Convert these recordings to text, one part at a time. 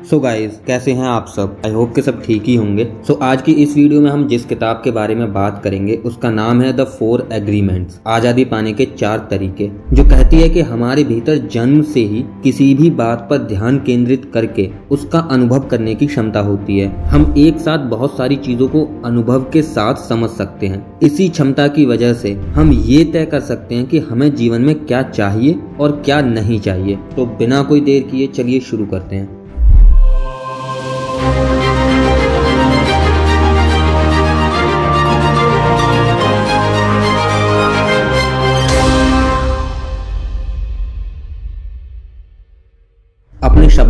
सो so guys कैसे हैं आप सब? आई होप के सब ठीक ही होंगे। सो so आज की इस वीडियो में हम जिस किताब के बारे में बात करेंगे, उसका नाम है द फोर एग्रीमेंट्स आज़ादी पाने के चार तरीके, जो कहती है कि हमारे भीतर जन्म से ही किसी भी बात पर ध्यान केंद्रित करके उसका अनुभव करने की क्षमता होती है। हम एक साथ बहुत सारी चीज़ों को अनुभव के साथ समझ सकते हैं। इसी क्षमता की वजह से हम ये तय कर सकते हैं कि हमें जीवन में क्या चाहिए और क्या नहीं चाहिए। तो बिना कोई देर किए चलिए शुरू करते हैं।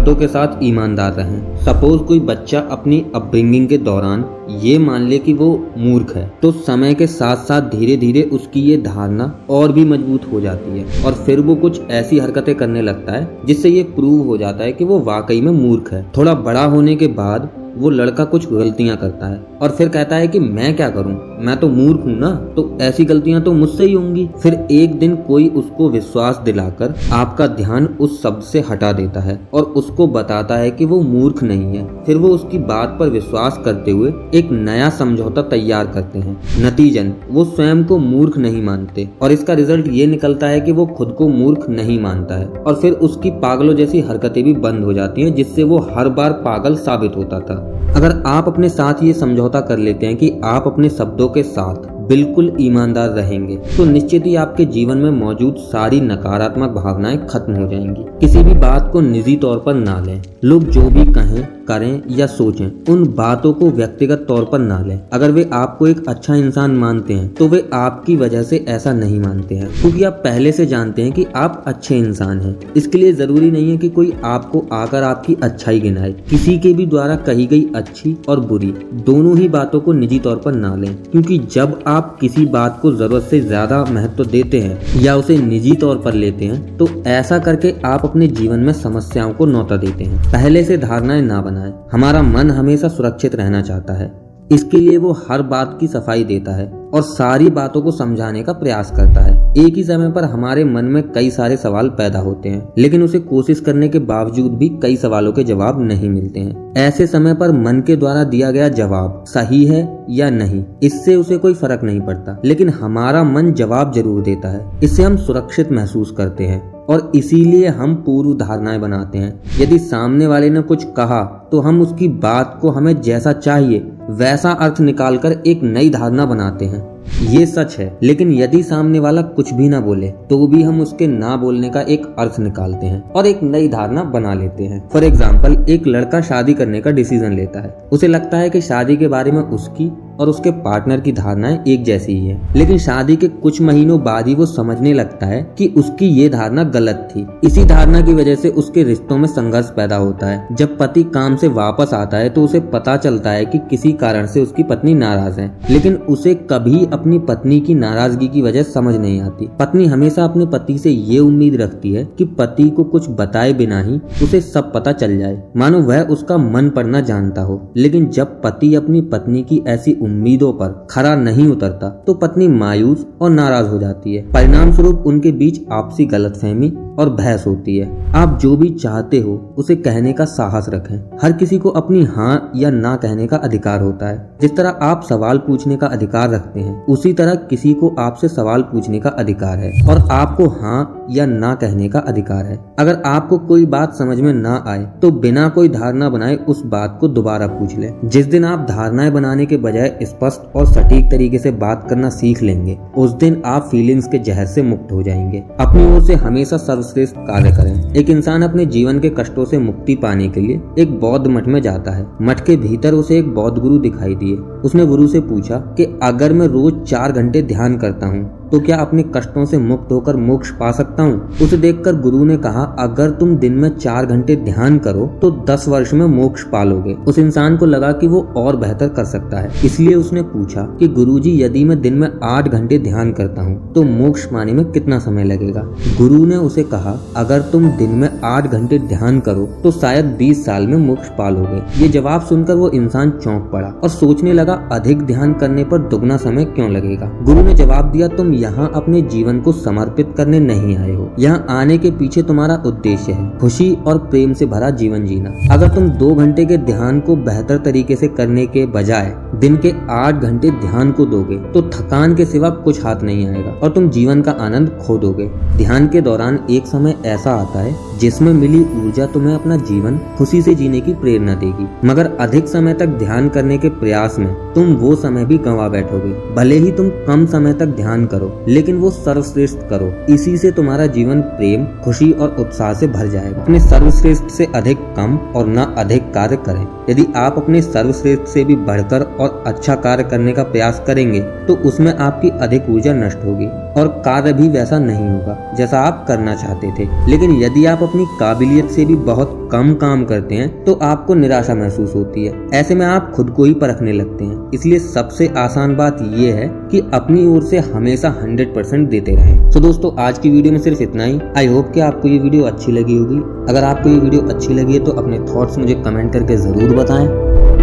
अपने के साथ ईमानदार रहें। सपोज़ कोई बच्चा अपनी अपब्रिंगिंग के दौरान ये मान ले कि वो मूर्ख है तो समय के साथ साथ धीरे धीरे उसकी ये धारणा और भी मज़बूत हो जाती है और फिर वो कुछ ऐसी हरकतें करने लगता है, जिससे ये प्रूव हो जाता है कि वो वाकई में मूर्ख है। थोड़ा बड़ा होने के बाद वो लड़का कुछ गलतियाँ करता है। और फिर कहता है कि मैं क्या करूँ? मैं तो मूर्ख हूँ ना? तो ऐसी गलतियाँ तो मुझसे ही होंगी। फिर एक दिन कोई उसको विश्वास दिलाकर आपका ध्यान उस शब्द से हटा देता है और उसको बताता है कि वो मूर्ख नहीं है। फिर वो उसकी बात पर विश्वास करते हुए एक नया समझौता तैयार करते हैं। नतीजन, वो स्वयं को मूर्ख नहीं मानते और इसका रिज़ल्ट ये निकलता है कि वो खुद को मूर्ख नहीं मानता है। और फिर उसकी पागलों जैसी हरकतें भी बंद हो जाती हैं, जिससे वो हर बार पागल साबित होता था। अगर आप अपने साथ ये समझौता कर लेते हैं कि आप अपने शब्दों के साथ बिल्कुल ईमानदार रहेंगे तो निश्चित ही आपके जीवन में मौजूद सारी नकारात्मक भावनाएँ खत्म हो जाएँगी। किसी भी बात को निजी तौर पर ना लें। लोग जो भी कहें, करें या सोचें, उन बातों को व्यक्तिगत तौर पर ना लें। अगर वे आपको एक अच्छा इंसान मानते हैं तो वे आपकी वजह से ऐसा नहीं मानते हैं। क्योंकि आप पहले से जानते हैं कि आप अच्छे इंसान हैं। इसके लिए ज़रूरी नहीं है कि कोई आपको आकर आपकी अच्छाई गिनाए। किसी के भी द्वारा कही गई अच्छी और बुरी, दोनों ही बातों को निजी तौर पर ना लें। क्योंकि जब आप किसी बात को ज़रूरत से ज़्यादा महत्व देते हैं या उसे निजी तौर पर लेते हैं तो ऐसा करके आप अपने जीवन में समस्याओं को नौता देते हैं। पहले से धारणाएँ ना बनाए। हमारा मन हमेशा सुरक्षित रहना चाहता है। इसके लिए वो हर बात की सफ़ाई देता है और सारी बातों को समझाने का प्रयास करता है। एक ही समय पर हमारे मन में कई सारे सवाल पैदा होते हैं, लेकिन उसे कोशिश करने के बावजूद भी कई सवालों के जवाब नहीं मिलते हैं। ऐसे समय पर मन के द्वारा दिया गया जवाब सही है या नहीं, इससे उसे कोई फ़र्क नहीं पड़ता, लेकिन हमारा मन जवाब ज़रूर देता है। इससे हम सुरक्षित महसूस करते हैं। और इसीलिए हम पूर्व धारणाएँ बनाते हैं। यदि सामने वाले ने कुछ कहा तो हम उसकी बात को हमें जैसा चाहिए, वैसा अर्थ निकालकर एक नई धारणा बनाते हैं। ये सच है, लेकिन यदि सामने वाला कुछ भी ना बोले तो भी हम उसके ना बोलने का एक अर्थ निकालते हैं और एक नई धारणा बना लेते हैं। फॉर एग्ज़ाम्पल एक लड़का शादी करने का डिसीज़न लेता है। उसे लगता है कि शादी के बारे में उसकी और उसके पार्टनर की धारणाएँ एक जैसी ही है। लेकिन शादी के कुछ महीनों बाद ही वो समझने लगता है कि उसकी ये धारणा गलत थी। इसी धारणा की वजह से उसके रिश्तों में संघर्ष पैदा होता है। जब पति काम से वापस आता है तो उसे पता चलता है कि किसी कारण से उसकी पत्नी नाराज़ है। लेकिन उसे कभी अपनी पत्नी की नाराज़गी की वजह समझ नहीं आती। पत्नी हमेशा अपने पति से ये उम्मीद रखती है कि पति को कुछ बताए बिना ही उसे सब पता चल जाए। मानो वह उसका मन पढ़ना जानता हो। लेकिन जब पति अपनी पत्नी की ऐसी उम्मीदों पर खरा नहीं उतरता तो पत्नी मायूस और नाराज़ हो जाती है। परिणाम स्वरूप उनके बीच आपसी गलतफहमी और बहस होती है। आप जो भी चाहते हो, उसे कहने का साहस रखें। हर किसी को अपनी हाँ या ना कहने का अधिकार होता है। जिस तरह आप सवाल पूछने का अधिकार रखते हैं, उसी तरह किसी को आपसे सवाल पूछने का अधिकार है। और आपको हाँ या ना कहने का अधिकार है। अगर आपको कोई बात समझ में ना आए तो बिना कोई धारणा बनाए उस बात को दोबारा पूछ ले। जिस दिन आप धारणाएँ बनाने के बजाय स्पष्ट और सटीक तरीके से बात करना सीख लेंगे। उस दिन आप फीलिंग्स के जहर से मुक्त हो जाएँगे। अपनी ओर से हमेशा सर्वश्रेष्ठ कार्य करें। एक इंसान अपने जीवन के कष्टों से मुक्ति पाने के लिए एक बौद्ध मठ में जाता है। मठ के भीतर उसे एक बौद्ध गुरु दिखाई दिए। उसने गुरु से पूछा कि, अगर मैं रोज चार घंटे ध्यान करता हूँ तो क्या अपने कष्टों से मुक्त होकर मोक्ष पा सकता हूँ? उसे देखकर गुरु ने कहा, अगर तुम दिन में चार घंटे ध्यान करो तो दस वर्ष में मोक्ष पालोगे उस इंसान को लगा कि वो और बेहतर कर सकता है। इसलिए इसीलिए उसने पूछा कि गुरुजी, यदि मैं दिन में आठ घंटे ध्यान करता हूँ तो मोक्ष पाने में कितना समय लगेगा? गुरु ने उसे कहा, अगर तुम दिन में आठ घंटे ध्यान करो तो शायद बीस साल में मोक्ष पालोगे ये जवाब सुनकर वो इंसान चौंक पड़ा और सोचने लगा, अधिक ध्यान करने पर दुगना समय क्यों लगेगा? गुरु ने जवाब दिया, तुम यहाँ अपने जीवन को समर्पित करने नहीं आए हो। यहाँ आने के पीछे तुम्हारा उद्देश्य है, खुशी और प्रेम से भरा जीवन जीना। अगर तुम दो घंटे के ध्यान को बेहतर तरीके से करने के बजाय दिन के आठ घंटे ध्यान को दोगे तो थकान के सिवा कुछ हाथ नहीं आएगा और तुम जीवन का आनंद खो दोगे। ध्यान के दौरान एक समय ऐसा आता है, जिसमें मिली ऊर्जा तुम्हें अपना जीवन खुशी से जीने की प्रेरणा देगी। मगर अधिक समय तक ध्यान करने के प्रयास में तुम वो समय भी गंवा बैठोगे। भले ही तुम कम समय तक ध्यान करो, लेकिन वो सर्वश्रेष्ठ करो। इसी से तुम्हारा जीवन प्रेम, खुशी और उत्साह से भर जाएगा। अपने सर्वश्रेष्ठ से अधिक कम और न अधिक कार्य करें। यदि आप अपने सर्वश्रेष्ठ से भी बढ़कर और अच्छा कार्य करने का प्रयास करेंगे तो उसमें आपकी अधिक ऊर्जा नष्ट होगी और कार्य भी वैसा नहीं होगा, जैसा आप करना चाहते थे। लेकिन यदि आप अपनी काबिलियत से भी बहुत कम काम करते हैं तो आपको निराशा महसूस होती है। ऐसे में आप खुद को ही परखने लगते हैं। इसलिए सबसे आसान बात ये है कि अपनी ओर से हमेशा 100 परसेंट देते रहें। तो दोस्तों, आज की वीडियो में सिर्फ़ इतना ही। आई होप कि आपको ये वीडियो अच्छी लगी होगी। अगर आपको ये वीडियो अच्छी लगी है तो अपने थॉट्स मुझे कमेंट करके ज़रूर बताएँ।